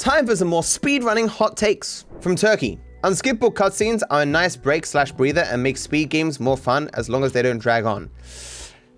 Time for some more speedrunning hot takes from Turkey. Unskippable cutscenes are a nice break slash breather and make speed games more fun as long as they don't drag on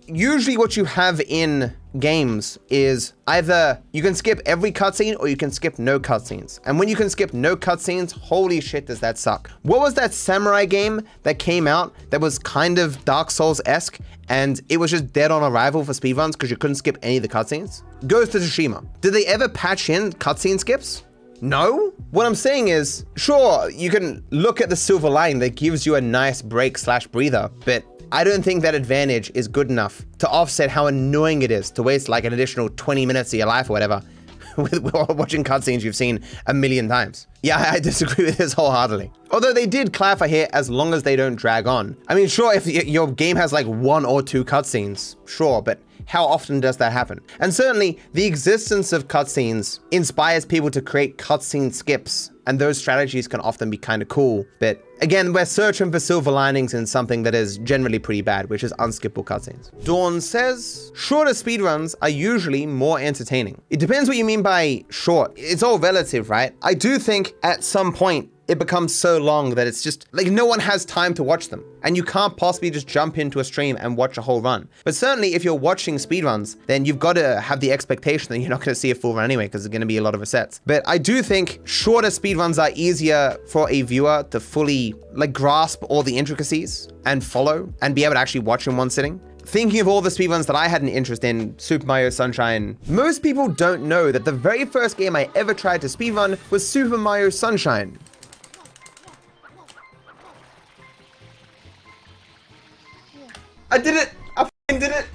usually what you have in games is either you can skip every cutscene or you can skip no cutscenes. And when you can skip no cutscenes, holy shit, does that suck. What was that samurai game that came out that was kind of Dark Souls-esque and it was just dead on arrival for speedruns because you couldn't skip any of the cutscenes? Ghost of Tsushima. Did they ever patch in cutscene skips? No? What I'm saying is, sure, you can look at the silver lining that gives you a nice break slash breather, but I don't think that advantage is good enough to offset how annoying it is to waste like an additional 20 minutes of your life or whatever with watching cutscenes you've seen a million times. Yeah, I disagree with this wholeheartedly. Although they did clarify here as long as they don't drag on. I mean, sure, if your game has like one or two cutscenes, sure, but how often does that happen? And certainly, the existence of cutscenes inspires people to create cutscene skips, and those strategies can often be kind of cool. But again, we're searching for silver linings in something that is generally pretty bad, which is unskippable cutscenes. Dawn says, shorter speedruns are usually more entertaining. It depends what you mean by short. It's all relative, right? I do think at some point, it becomes so long that it's just like no one has time to watch them. And you can't possibly just jump into a stream and watch a whole run. But certainly if you're watching speedruns, then you've got to have the expectation that you're not going to see a full run anyway, because there's going to be a lot of resets. But I do think shorter speedruns are easier for a viewer to fully like grasp all the intricacies and follow and be able to actually watch in one sitting. Thinking of all the speedruns that I had an interest in, Super Mario Sunshine, most people don't know that the very first game I ever tried to speedrun was Super Mario Sunshine. I did it! I fing did it!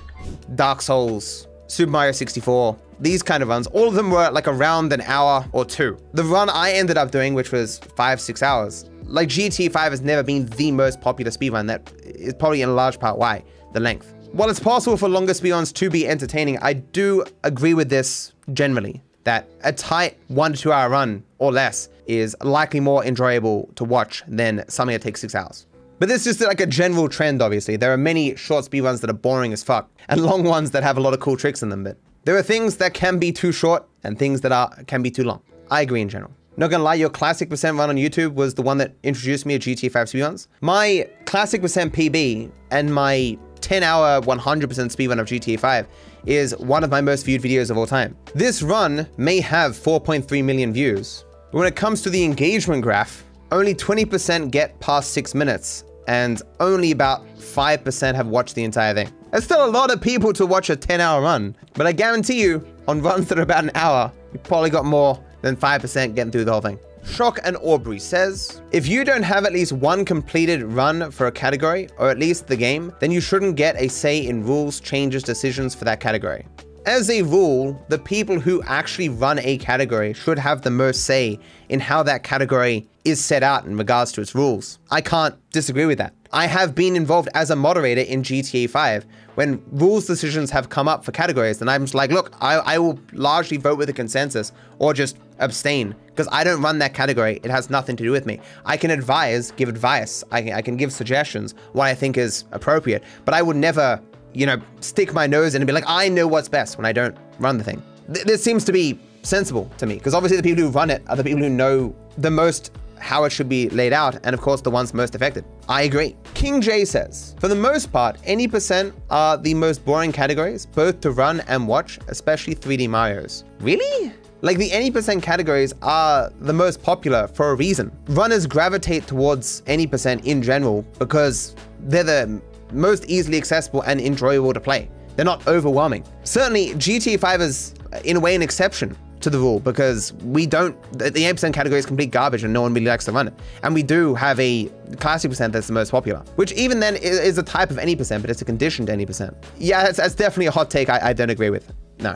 Dark Souls, Super Mario 64, these kind of runs, all of them were like around an hour or two. The run I ended up doing, which was five, six hours, like GTA 5 has never been the most popular speedrun. That is probably in large part why, the length. While it's possible for longer speedruns to be entertaining, I do agree with this generally, that a tight one to two hour run or less is likely more enjoyable to watch than something that takes six hours. But this is just like a general trend, obviously. There are many short speedruns that are boring as fuck, and long ones that have a lot of cool tricks in them, but there are things that can be too short and things that are can be too long. I agree in general. Not gonna lie, your classic percent run on YouTube was the one that introduced me to GTA 5 speedruns. My classic percent PB and my 10 hour 100% speedrun of GTA 5 is one of my most viewed videos of all time. This run may have 4.3 million views, but when it comes to the engagement graph, only 20% get past 6 minutes, and only about 5% have watched the entire thing. There's still a lot of people to watch a 10 hour run, but I guarantee you, on runs that are about an hour, you probably got more than 5% getting through the whole thing. Shock and Aubrey says, if you don't have at least one completed run for a category, or at least the game, then you shouldn't get a say in rules, changes, decisions for that category. As a rule, the people who actually run a category should have the most say in how that category is set out in regards to its rules. I can't disagree with that. I have been involved as a moderator in GTA 5 when rules decisions have come up for categories and I'm just like, look, I, I will largely vote with a consensus or just abstain because I don't run that category. It has nothing to do with me. I can advise, give advice. I I can give suggestions, what I think is appropriate, but I would never you know, stick my nose in and be like, I know what's best when I don't run the thing. Th this seems to be sensible to me because obviously the people who run it are the people who know the most how it should be laid out, and of course, the ones most affected. I agree. King J says, for the most part, any percent are the most boring categories, both to run and watch, especially 3D Marios. Really? Like the any percent categories are the most popular for a reason. Runners gravitate towards any percent in general because they're the most easily accessible and enjoyable to play. They're not overwhelming. Certainly, GTA 5 is, uh, in a way, an exception to the rule because we don't, the any% category is complete garbage and no one really likes to run it. And we do have a classic percent that's the most popular, which even then is a type of any percent, but it's a conditioned any percent. Yeah, that's, that's definitely a hot take I, I don't agree with. No.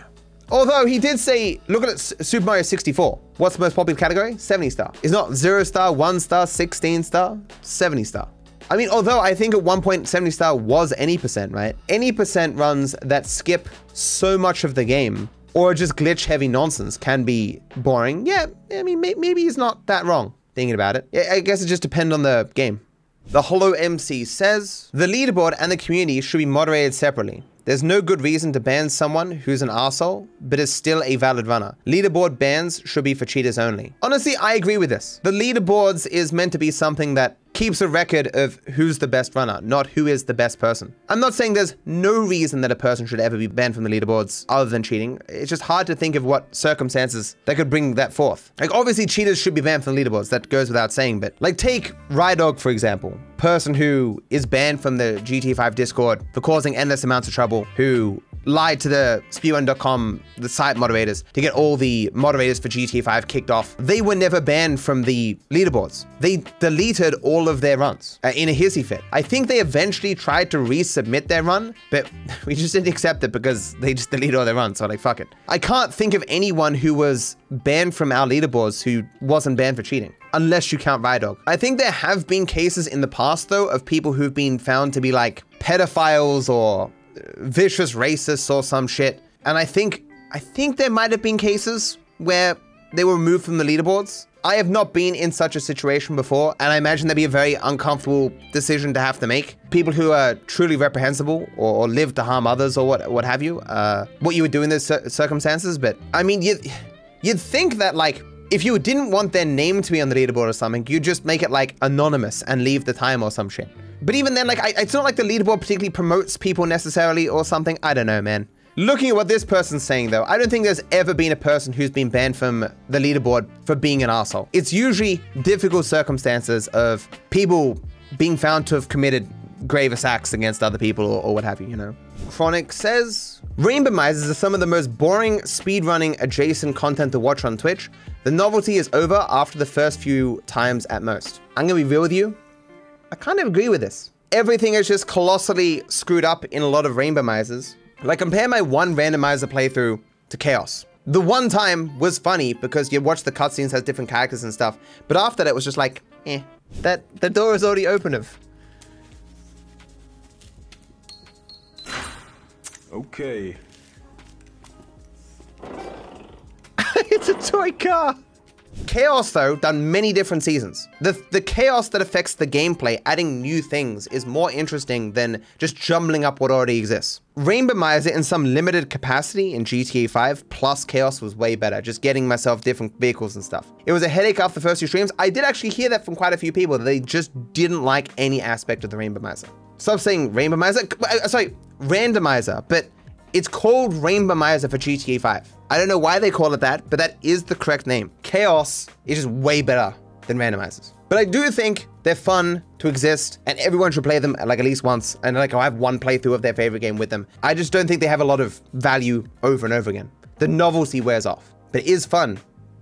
Although he did say, look at Super Mario 64. What's the most popular category? 70 star. It's not 0 star, 1 star, 16 star, 70 star. I mean, although I think at one point 70 star was any percent, right? Any percent runs that skip so much of the game or just glitch heavy nonsense can be boring. Yeah, I mean, may maybe he's not that wrong thinking about it. I guess it just depends on the game. The Hollow MC says, the leaderboard and the community should be moderated separately. There's no good reason to ban someone who's an asshole, but is still a valid runner. Leaderboard bans should be for cheaters only. Honestly, I agree with this. The leaderboards is meant to be something that keeps a record of who's the best runner, not who is the best person. I'm not saying there's no reason that a person should ever be banned from the leaderboards other than cheating. It's just hard to think of what circumstances that could bring that forth. Like obviously cheaters should be banned from the leaderboards, that goes without saying, but like take Rydog for example, person who is banned from the GTA 5 Discord for causing endless amounts of trouble, who lied to the speedrun.com, the site moderators, to get all the moderators for GTA 5 kicked off. They were never banned from the leaderboards. They deleted all of their runs uh, in a hissy fit. I think they eventually tried to resubmit their run, but we just didn't accept it because they just deleted all their runs. So like, fuck it. I can't think of anyone who was banned from our leaderboards who wasn't banned for cheating unless you count Rydog. I think there have been cases in the past though of people who've been found to be like pedophiles or vicious racists or some shit. And I think I think there might have been cases where they were removed from the leaderboards. I have not been in such a situation before, and I imagine that'd be a very uncomfortable decision to have to make. People who are truly reprehensible or, or live to harm others or what what have you, uh, what you would do in those cir circumstances. But I mean, you'd, you'd think that like if you didn't want their name to be on the leaderboard or something, you'd just make it like anonymous and leave the time or some shit. But even then, like, I, it's not like the leaderboard particularly promotes people necessarily or something. I don't know, man. Looking at what this person's saying, though, I don't think there's ever been a person who's been banned from the leaderboard for being an asshole. It's usually difficult circumstances of people being found to have committed gravest acts against other people or, or what have you, you know. Chronic says, Randomizers are some of the most boring speedrunning adjacent content to watch on Twitch. The novelty is over after the first few times at most. I'm gonna be real with you. I kind of agree with this. Everything is just colossally screwed up in a lot of randomizers. Like compare my one randomizer playthrough to Chaos. The one time was funny because you watch the cutscenes has different characters and stuff, but after that it was just like, eh, that the door is already open of. Okay. it's a toy car. Chaos, though, done many different seasons. The, the chaos that affects the gameplay, adding new things, is more interesting than just jumbling up what already exists. Randomizer in some limited capacity in GTA 5, plus Chaos was way better, just getting myself different vehicles and stuff. It was a headache after the first few streams. I did actually hear that from quite a few people, that they just didn't like any aspect of the Randomizer. Stop saying Randomizer, uh, sorry, Randomizer, but it's called Randomizer for GTA 5. I don't know why they call it that, but that is the correct name. Chaos is just way better than randomizers. But I do think they're fun to exist and everyone should play them like at least once. And like I have one playthrough of their favorite game with them. I just don't think they have a lot of value over and over again. The novelty wears off, but it is fun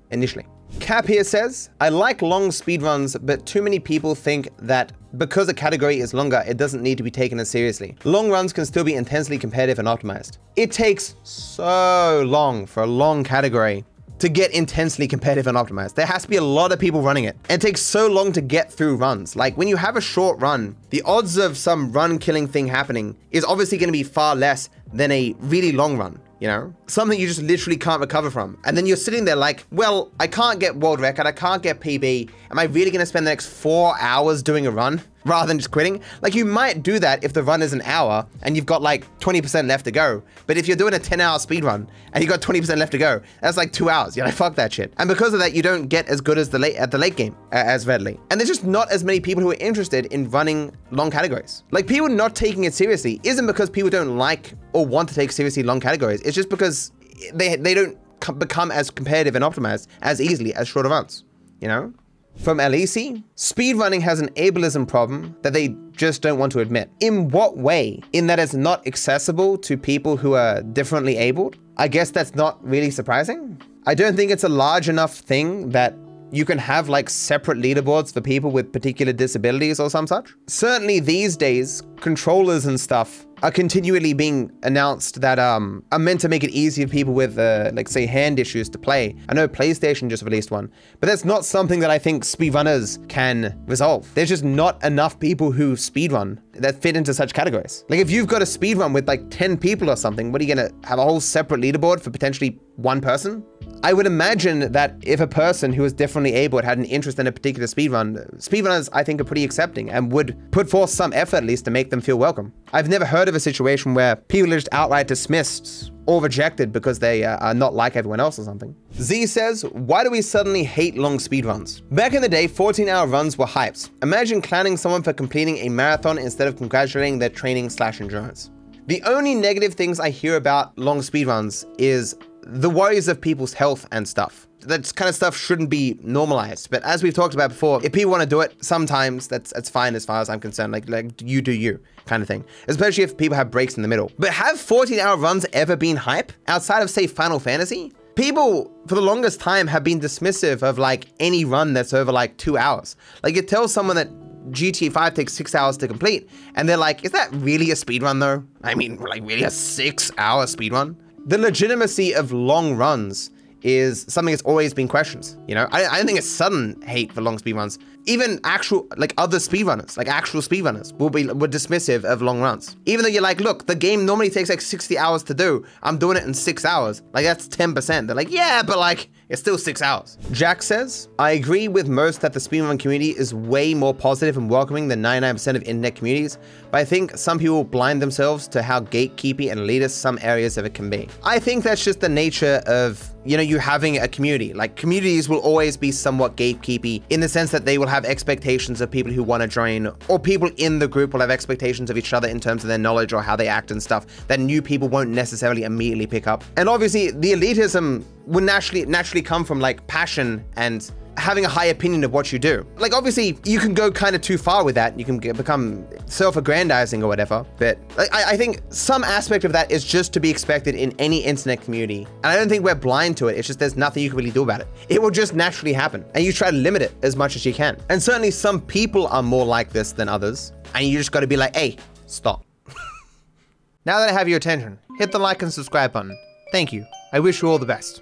initially. Cap here says, I like long speedruns, but too many people think that because a category is longer, it doesn't need to be taken as seriously. Long runs can still be intensely competitive and optimized. It takes so long for a long category to get intensely competitive and optimized. There has to be a lot of people running it. And it takes so long to get through runs. Like when you have a short run, the odds of some run killing thing happening is obviously going to be far less than a really long run you know? Something you just literally can't recover from. And then you're sitting there like, well, I can't get world record, I can't get PB. Am I really gonna spend the next four hours doing a run rather than just quitting? Like you might do that if the run is an hour and you've got like 20% left to go. But if you're doing a 10 hour speed run and you got 20% left to go, that's like two hours. You're like, fuck that shit. And because of that, you don't get as good as the late at the late game uh, as readily. And there's just not as many people who are interested in running long categories. Like people not taking it seriously isn't because people don't like or want to take seriously long categories. It's just because they they don't become as competitive and optimized as easily as shorter runs, you know? From LEC, speedrunning has an ableism problem that they just don't want to admit. In what way? In that it's not accessible to people who are differently abled? I guess that's not really surprising. I don't think it's a large enough thing that you can have like separate leaderboards for people with particular disabilities or some such. Certainly these days, controllers and stuff are continually being announced that um, are meant to make it easier for people with, uh, like, say, hand issues to play. I know PlayStation just released one, but that's not something that I think speedrunners can resolve. There's just not enough people who speedrun that fit into such categories. Like, if you've got a speedrun with like 10 people or something, what are you gonna have a whole separate leaderboard for potentially one person? I would imagine that if a person who is differently able had an interest in a particular speedrun, speedrunners I think are pretty accepting and would put forth some effort at least to make them feel welcome. I've never heard of a situation where people are just outright dismissed or rejected because they uh, are not like everyone else or something. Z says, why do we suddenly hate long speedruns? Back in the day, 14 hour runs were hyped. Imagine clowning someone for completing a marathon instead of congratulating their training slash endurance. The only negative things I hear about long speedruns is the worries of people's health and stuff. That kind of stuff shouldn't be normalized. But as we've talked about before, if people want to do it, sometimes that's that's fine as far as I'm concerned. Like like you do you kind of thing. Especially if people have breaks in the middle. But have 14 hour runs ever been hype outside of say Final Fantasy? People for the longest time have been dismissive of like any run that's over like two hours. Like you tell someone that GTA 5 takes six hours to complete, and they're like, is that really a speed run though? I mean, like really a six hour speed run? The legitimacy of long runs is something that's always been questioned. You know, I, I don't think it's sudden hate for long speed runs. Even actual, like other speedrunners, like actual speedrunners, will be were dismissive of long runs. Even though you're like, look, the game normally takes like 60 hours to do. I'm doing it in six hours. Like that's 10%. They're like, yeah, but like it's still six hours. Jack says, I agree with most that the speedrun community is way more positive and welcoming than 99% of internet communities, but I think some people blind themselves to how gatekeepy and elitist some areas of it can be. I think that's just the nature of you know, you having a community. Like communities will always be somewhat gatekeepy in the sense that they will have expectations of people who want to join, or people in the group will have expectations of each other in terms of their knowledge or how they act and stuff that new people won't necessarily immediately pick up. And obviously, the elitism would naturally naturally come from like passion and having a high opinion of what you do. Like obviously you can go kind of too far with that. You can get, become self-aggrandizing or whatever. But I, I, think some aspect of that is just to be expected in any internet community. And I don't think we're blind to it. It's just there's nothing you can really do about it. It will just naturally happen. And you try to limit it as much as you can. And certainly some people are more like this than others. And you just got to be like, hey, stop. now that I have your attention, hit the like and subscribe button. Thank you. I wish you all the best.